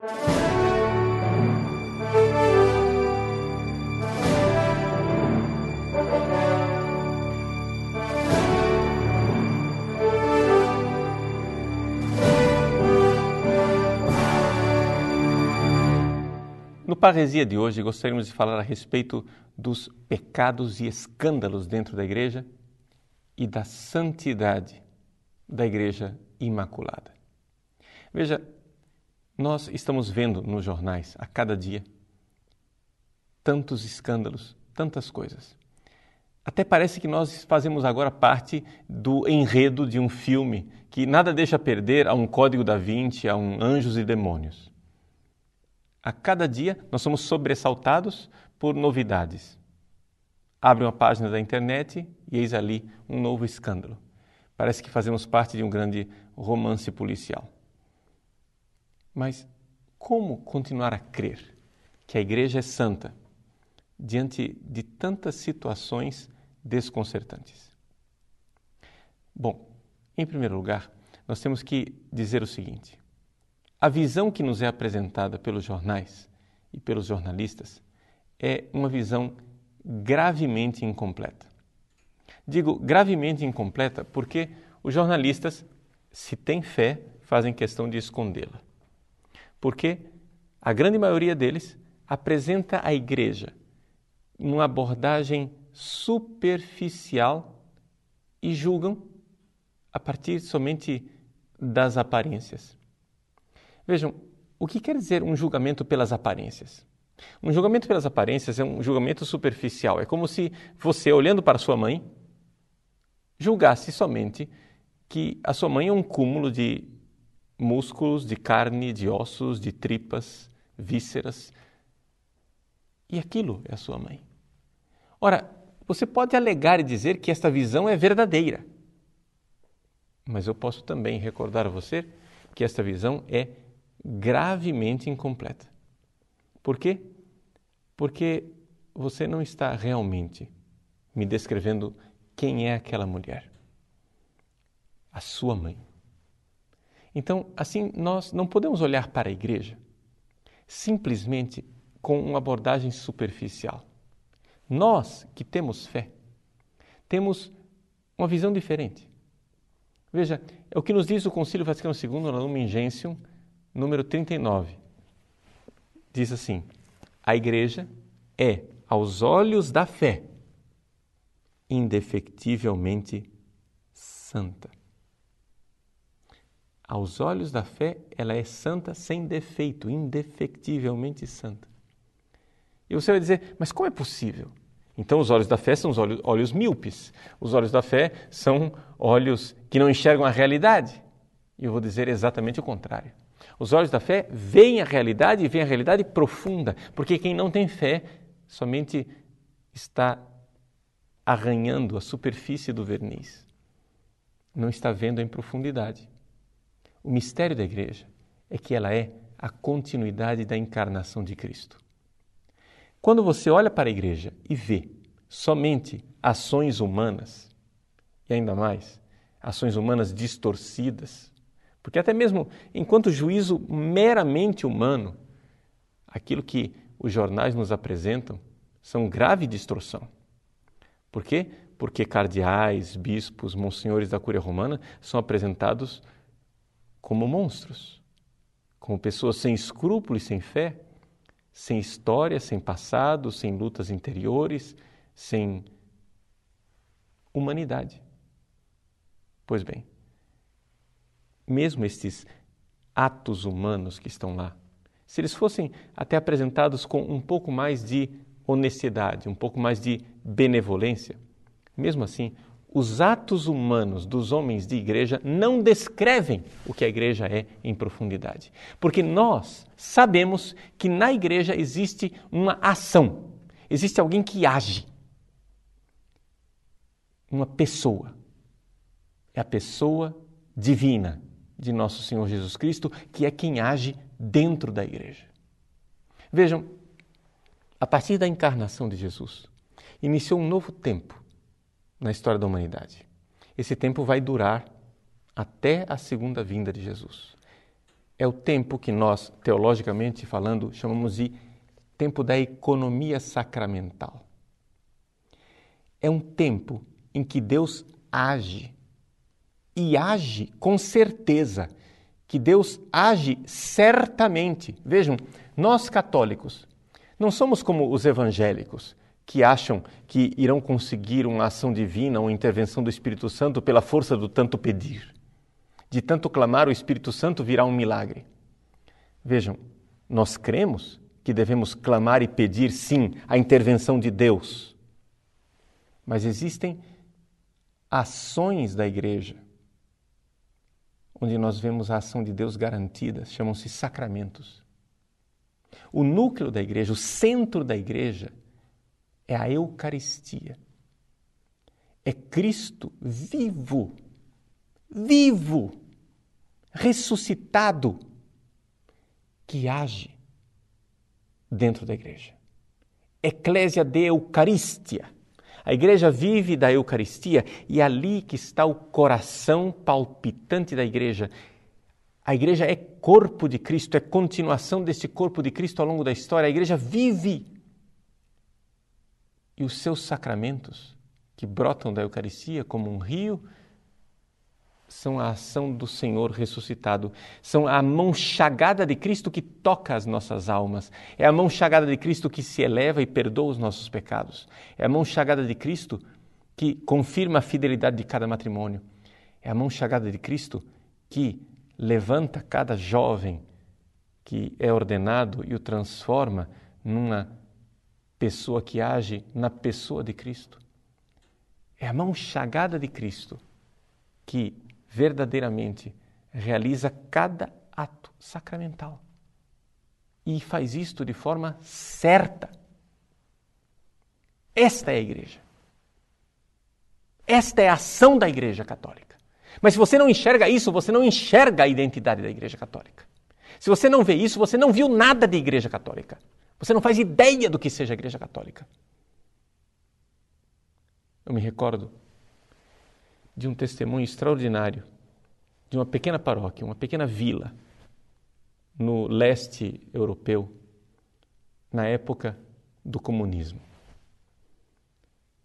No Parresia de hoje, gostaríamos de falar a respeito dos pecados e escândalos dentro da igreja e da santidade da Igreja Imaculada. Veja, nós estamos vendo nos jornais a cada dia tantos escândalos, tantas coisas. Até parece que nós fazemos agora parte do enredo de um filme que nada deixa perder a um código da Vinci, a um anjos e demônios. A cada dia nós somos sobressaltados por novidades. Abre uma página da internet e eis ali um novo escândalo. Parece que fazemos parte de um grande romance policial. Mas como continuar a crer que a igreja é santa diante de tantas situações desconcertantes? Bom, em primeiro lugar, nós temos que dizer o seguinte: a visão que nos é apresentada pelos jornais e pelos jornalistas é uma visão gravemente incompleta. Digo gravemente incompleta porque os jornalistas, se têm fé, fazem questão de escondê-la. Porque a grande maioria deles apresenta a igreja numa abordagem superficial e julgam a partir somente das aparências. Vejam, o que quer dizer um julgamento pelas aparências? Um julgamento pelas aparências é um julgamento superficial. É como se você, olhando para sua mãe, julgasse somente que a sua mãe é um cúmulo de músculos, de carne, de ossos, de tripas, vísceras. E aquilo é a sua mãe. Ora, você pode alegar e dizer que esta visão é verdadeira. Mas eu posso também recordar a você que esta visão é gravemente incompleta. Por quê? Porque você não está realmente me descrevendo quem é aquela mulher. A sua mãe. Então, assim, nós não podemos olhar para a igreja simplesmente com uma abordagem superficial. Nós que temos fé, temos uma visão diferente. Veja, é o que nos diz o Concílio Vaticano II, na Lumen Gentium, número 39. Diz assim: a igreja é, aos olhos da fé, indefectivelmente santa. Aos olhos da fé, ela é santa sem defeito, indefectivelmente santa. E você vai dizer, mas como é possível? Então, os olhos da fé são os olhos, olhos míopes. Os olhos da fé são olhos que não enxergam a realidade. E eu vou dizer exatamente o contrário. Os olhos da fé veem a realidade e veem a realidade profunda, porque quem não tem fé somente está arranhando a superfície do verniz, não está vendo em profundidade. O mistério da igreja é que ela é a continuidade da encarnação de Cristo. Quando você olha para a igreja e vê somente ações humanas, e ainda mais, ações humanas distorcidas, porque até mesmo enquanto juízo meramente humano, aquilo que os jornais nos apresentam são grave distorção. Por quê? Porque cardeais, bispos, monsenhores da Cúria Romana são apresentados como monstros, como pessoas sem escrúpulos e sem fé, sem história, sem passado, sem lutas interiores, sem humanidade. Pois bem, mesmo estes atos humanos que estão lá, se eles fossem até apresentados com um pouco mais de honestidade, um pouco mais de benevolência, mesmo assim, os atos humanos dos homens de igreja não descrevem o que a igreja é em profundidade. Porque nós sabemos que na igreja existe uma ação, existe alguém que age. Uma pessoa. É a pessoa divina de nosso Senhor Jesus Cristo, que é quem age dentro da igreja. Vejam, a partir da encarnação de Jesus, iniciou um novo tempo na história da humanidade. Esse tempo vai durar até a segunda vinda de Jesus. é o tempo que nós, teologicamente falando, chamamos de tempo da economia sacramental. É um tempo em que Deus age e age com certeza, que Deus age certamente. Vejam, nós católicos não somos como os evangélicos que acham que irão conseguir uma ação divina, uma intervenção do Espírito Santo pela força do tanto pedir. De tanto clamar, o Espírito Santo virá um milagre. Vejam, nós cremos que devemos clamar e pedir, sim, a intervenção de Deus. Mas existem ações da igreja onde nós vemos a ação de Deus garantida, chamam-se sacramentos. O núcleo da igreja, o centro da igreja, é a Eucaristia. É Cristo vivo, vivo, ressuscitado, que age dentro da igreja. Eclésia de Eucaristia. A igreja vive da Eucaristia e é ali que está o coração palpitante da igreja. A igreja é corpo de Cristo, é continuação desse corpo de Cristo ao longo da história. A igreja vive e os seus sacramentos, que brotam da Eucaristia como um rio, são a ação do Senhor ressuscitado, são a mão chagada de Cristo que toca as nossas almas, é a mão chagada de Cristo que se eleva e perdoa os nossos pecados, é a mão chagada de Cristo que confirma a fidelidade de cada matrimônio, é a mão chagada de Cristo que levanta cada jovem que é ordenado e o transforma numa pessoa que age na pessoa de Cristo. É a mão chagada de Cristo que verdadeiramente realiza cada ato sacramental. E faz isto de forma certa. Esta é a igreja. Esta é a ação da Igreja Católica. Mas se você não enxerga isso, você não enxerga a identidade da Igreja Católica. Se você não vê isso, você não viu nada de Igreja Católica. Você não faz ideia do que seja a Igreja Católica. Eu me recordo de um testemunho extraordinário de uma pequena paróquia, uma pequena vila no leste europeu, na época do comunismo.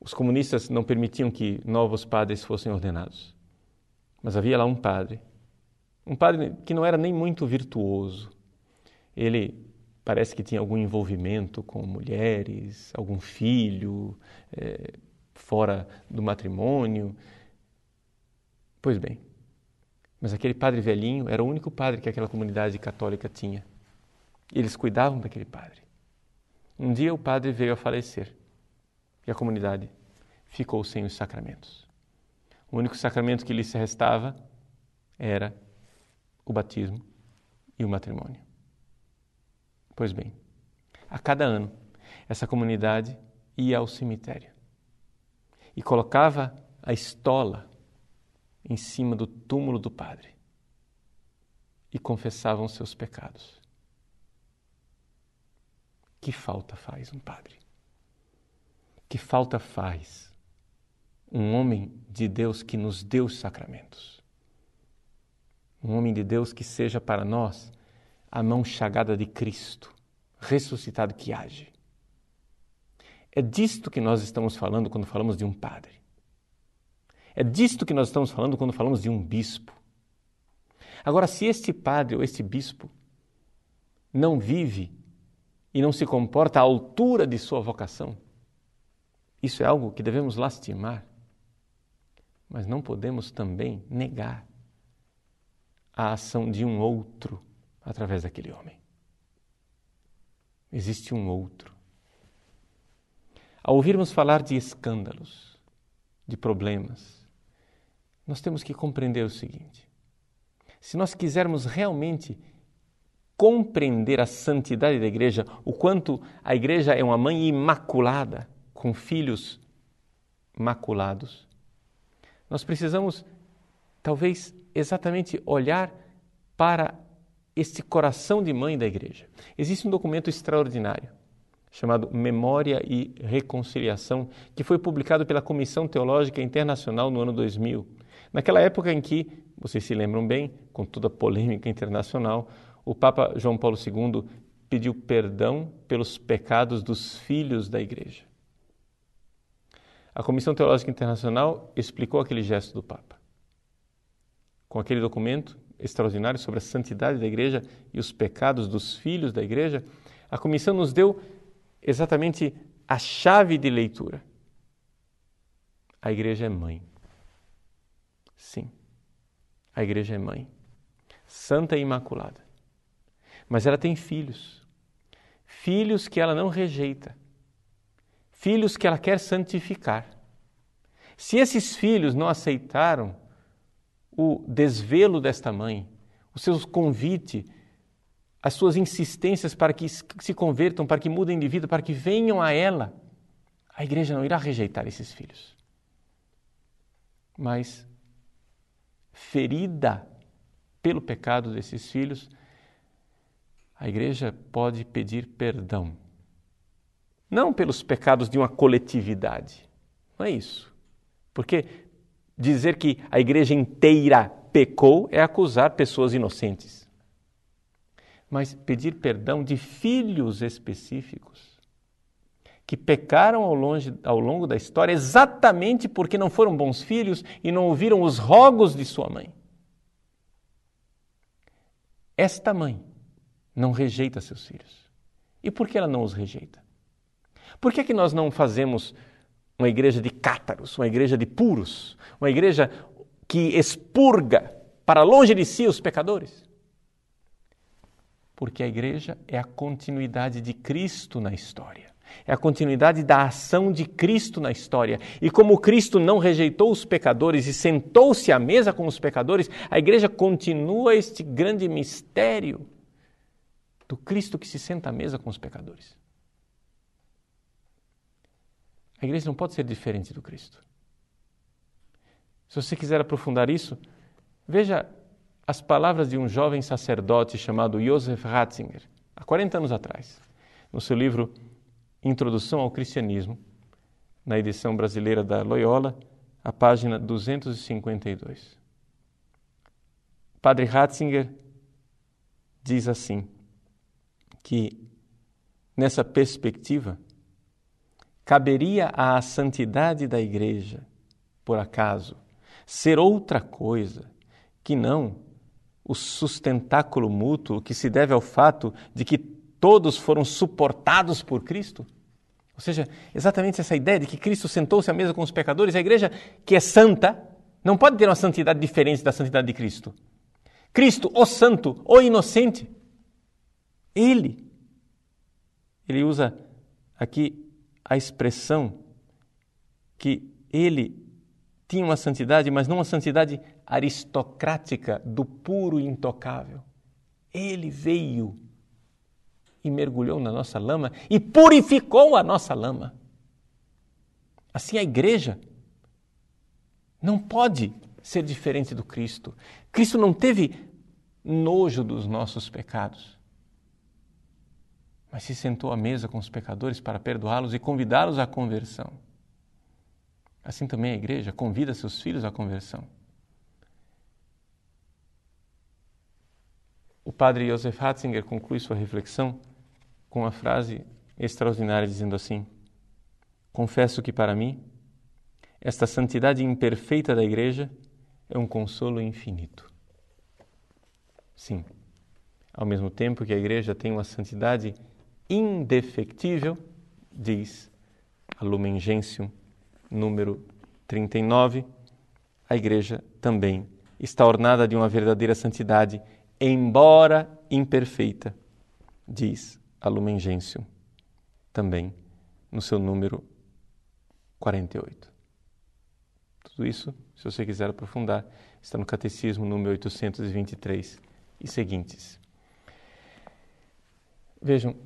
Os comunistas não permitiam que novos padres fossem ordenados. Mas havia lá um padre, um padre que não era nem muito virtuoso. Ele parece que tinha algum envolvimento com mulheres, algum filho é, fora do matrimônio. Pois bem, mas aquele padre velhinho era o único padre que aquela comunidade católica tinha. Eles cuidavam daquele padre. Um dia o padre veio a falecer e a comunidade ficou sem os sacramentos. O único sacramento que lhe se restava era o batismo e o matrimônio. Pois bem, a cada ano, essa comunidade ia ao cemitério e colocava a estola em cima do túmulo do padre e confessavam seus pecados. Que falta faz um padre? Que falta faz um homem de Deus que nos deu os sacramentos? Um homem de Deus que seja para nós a mão chagada de Cristo, ressuscitado que age. É disto que nós estamos falando quando falamos de um padre. É disto que nós estamos falando quando falamos de um bispo. Agora, se este padre ou este bispo não vive e não se comporta à altura de sua vocação, isso é algo que devemos lastimar, mas não podemos também negar a ação de um outro através daquele homem. Existe um outro. Ao ouvirmos falar de escândalos, de problemas, nós temos que compreender o seguinte: se nós quisermos realmente compreender a santidade da igreja, o quanto a igreja é uma mãe imaculada, com filhos maculados, nós precisamos, talvez, exatamente olhar para este coração de mãe da igreja. Existe um documento extraordinário chamado Memória e Reconciliação, que foi publicado pela Comissão Teológica Internacional no ano 2000. Naquela época em que, vocês se lembram bem, com toda a polêmica internacional, o Papa João Paulo II pediu perdão pelos pecados dos filhos da igreja. A Comissão Teológica Internacional explicou aquele gesto do Papa. Com aquele documento extraordinário sobre a santidade da igreja e os pecados dos filhos da igreja, a comissão nos deu exatamente a chave de leitura. A igreja é mãe. Sim, a igreja é mãe, santa e imaculada. Mas ela tem filhos, filhos que ela não rejeita, filhos que ela quer santificar. Se esses filhos não aceitaram o desvelo desta mãe, o seu convite, as suas insistências para que se convertam, para que mudem de vida, para que venham a ela, a igreja não irá rejeitar esses filhos. Mas, ferida pelo pecado desses filhos, a igreja pode pedir perdão não pelos pecados de uma coletividade. Não é isso. Porque dizer que a igreja inteira pecou é acusar pessoas inocentes. Mas pedir perdão de filhos específicos que pecaram ao, longe, ao longo da história exatamente porque não foram bons filhos e não ouviram os rogos de sua mãe. Esta mãe não rejeita seus filhos. E por que ela não os rejeita? Por que, que nós não fazemos uma igreja de cátaros, uma igreja de puros, uma igreja que expurga para longe de si os pecadores? Porque a igreja é a continuidade de Cristo na história. É a continuidade da ação de Cristo na história. E como Cristo não rejeitou os pecadores e sentou-se à mesa com os pecadores, a igreja continua este grande mistério do Cristo que se senta à mesa com os pecadores. A igreja não pode ser diferente do Cristo. Se você quiser aprofundar isso, veja as palavras de um jovem sacerdote chamado Josef Ratzinger, há 40 anos atrás, no seu livro Introdução ao Cristianismo, na edição brasileira da Loyola, a página 252. Padre Ratzinger diz assim: que nessa perspectiva, Caberia à santidade da Igreja, por acaso, ser outra coisa que não o sustentáculo mútuo que se deve ao fato de que todos foram suportados por Cristo? Ou seja, exatamente essa ideia de que Cristo sentou-se à mesa com os pecadores, a igreja que é santa não pode ter uma santidade diferente da santidade de Cristo. Cristo, o santo, o inocente, ele, ele usa aqui a expressão que ele tinha uma santidade, mas não uma santidade aristocrática do puro e intocável. Ele veio e mergulhou na nossa lama e purificou a nossa lama. Assim a igreja não pode ser diferente do Cristo. Cristo não teve nojo dos nossos pecados mas se sentou à mesa com os pecadores para perdoá-los e convidá-los à conversão. Assim também a igreja convida seus filhos à conversão. O padre Josef Hatzinger conclui sua reflexão com uma frase extraordinária dizendo assim: Confesso que para mim esta santidade imperfeita da igreja é um consolo infinito. Sim, ao mesmo tempo que a igreja tem uma santidade indefectível, diz a Lumen Gentium número 39, a igreja também está ornada de uma verdadeira santidade, embora imperfeita, diz a Lumen Gentium também no seu número 48. Tudo isso, se você quiser aprofundar, está no Catecismo número 823 e seguintes. Vejam,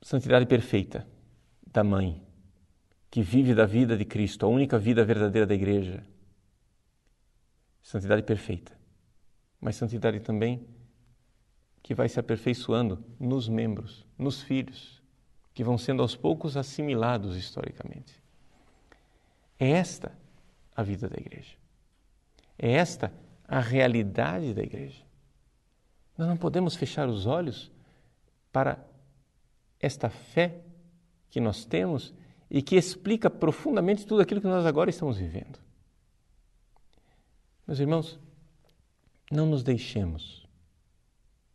santidade perfeita da mãe, que vive da vida de Cristo, a única vida verdadeira da igreja. Santidade perfeita, mas santidade também que vai se aperfeiçoando nos membros, nos filhos, que vão sendo aos poucos assimilados historicamente. É esta a vida da igreja. É esta a realidade da igreja. Nós não podemos fechar os olhos para esta fé que nós temos e que explica profundamente tudo aquilo que nós agora estamos vivendo. Meus irmãos, não nos deixemos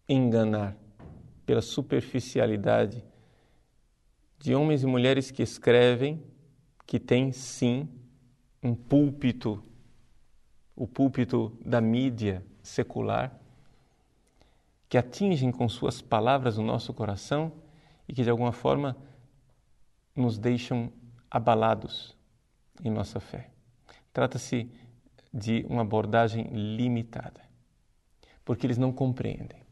enganar pela superficialidade de homens e mulheres que escrevem que têm sim um púlpito, o púlpito da mídia secular, que atingem com suas palavras o nosso coração e que de alguma forma nos deixam abalados em nossa fé. Trata-se de uma abordagem limitada, porque eles não compreendem.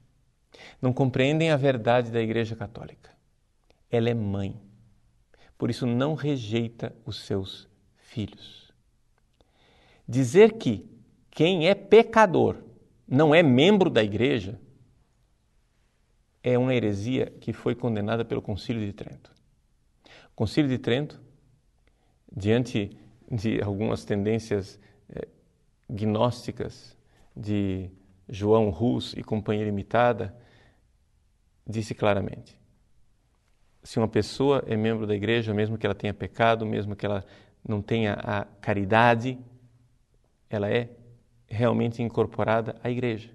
Não compreendem a verdade da Igreja Católica. Ela é mãe, por isso não rejeita os seus filhos. Dizer que quem é pecador não é membro da igreja é uma heresia que foi condenada pelo Concílio de Trento. O Concílio de Trento, diante de algumas tendências eh, gnósticas de João Rus e companhia limitada, disse claramente: se uma pessoa é membro da igreja, mesmo que ela tenha pecado, mesmo que ela não tenha a caridade, ela é realmente incorporada à igreja.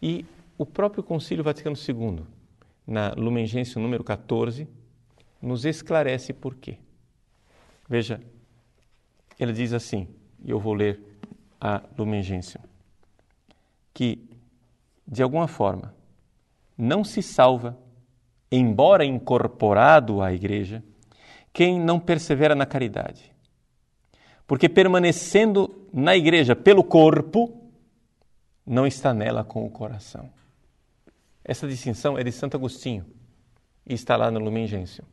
E o próprio Concílio Vaticano II, na Lumen Gentium número 14, nos esclarece por quê. Veja, ele diz assim, e eu vou ler a Lumen Gentium, que, de alguma forma, não se salva, embora incorporado à igreja, quem não persevera na caridade. Porque permanecendo na igreja pelo corpo, não está nela com o coração. Essa distinção é de Santo Agostinho e está lá no Lumen Gentium.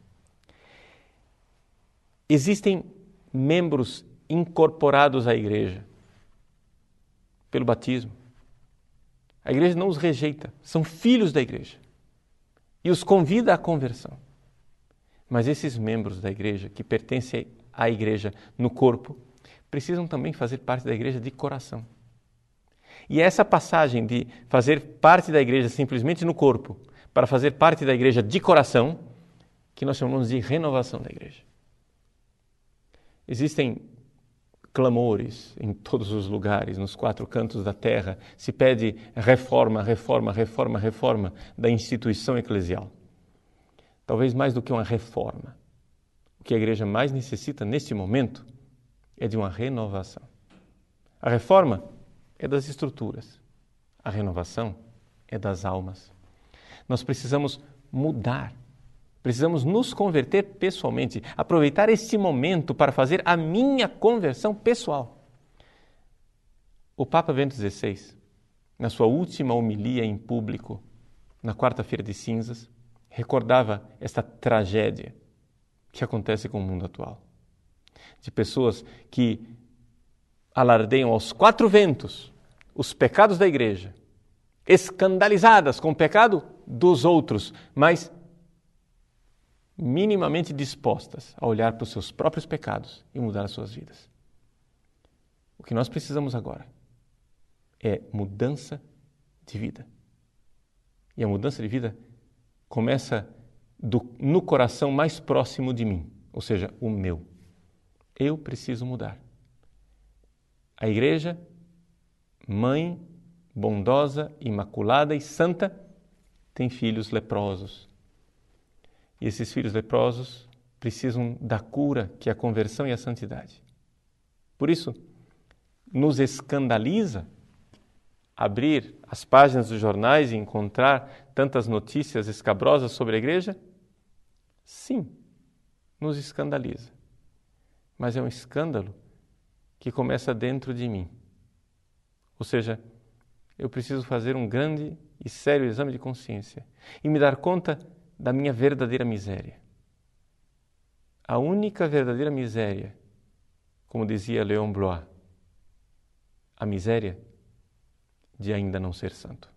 Existem membros incorporados à igreja pelo batismo. A igreja não os rejeita, são filhos da igreja e os convida à conversão. Mas esses membros da igreja que pertencem à igreja no corpo precisam também fazer parte da igreja de coração. E essa passagem de fazer parte da igreja simplesmente no corpo para fazer parte da igreja de coração, que nós chamamos de renovação da igreja. Existem clamores em todos os lugares, nos quatro cantos da terra, se pede reforma, reforma, reforma, reforma da instituição eclesial. Talvez mais do que uma reforma. O que a igreja mais necessita neste momento é de uma renovação. A reforma é das estruturas. A renovação é das almas. Nós precisamos mudar, precisamos nos converter pessoalmente, aproveitar este momento para fazer a minha conversão pessoal. O Papa Bento XVI, na sua última homilia em público, na quarta-feira de cinzas, recordava esta tragédia que acontece com o mundo atual. De pessoas que alardeiam aos quatro ventos os pecados da igreja, escandalizadas com o pecado dos outros, mas minimamente dispostas a olhar para os seus próprios pecados e mudar as suas vidas. O que nós precisamos agora é mudança de vida. E a mudança de vida começa do, no coração mais próximo de mim, ou seja, o meu. Eu preciso mudar. A igreja, mãe bondosa, imaculada e santa, tem filhos leprosos. E esses filhos leprosos precisam da cura, que é a conversão e a santidade. Por isso, nos escandaliza abrir as páginas dos jornais e encontrar tantas notícias escabrosas sobre a igreja? Sim, nos escandaliza. Mas é um escândalo que começa dentro de mim. Ou seja, eu preciso fazer um grande e sério exame de consciência e me dar conta da minha verdadeira miséria. A única verdadeira miséria, como dizia Leon Blois, a miséria de ainda não ser santo.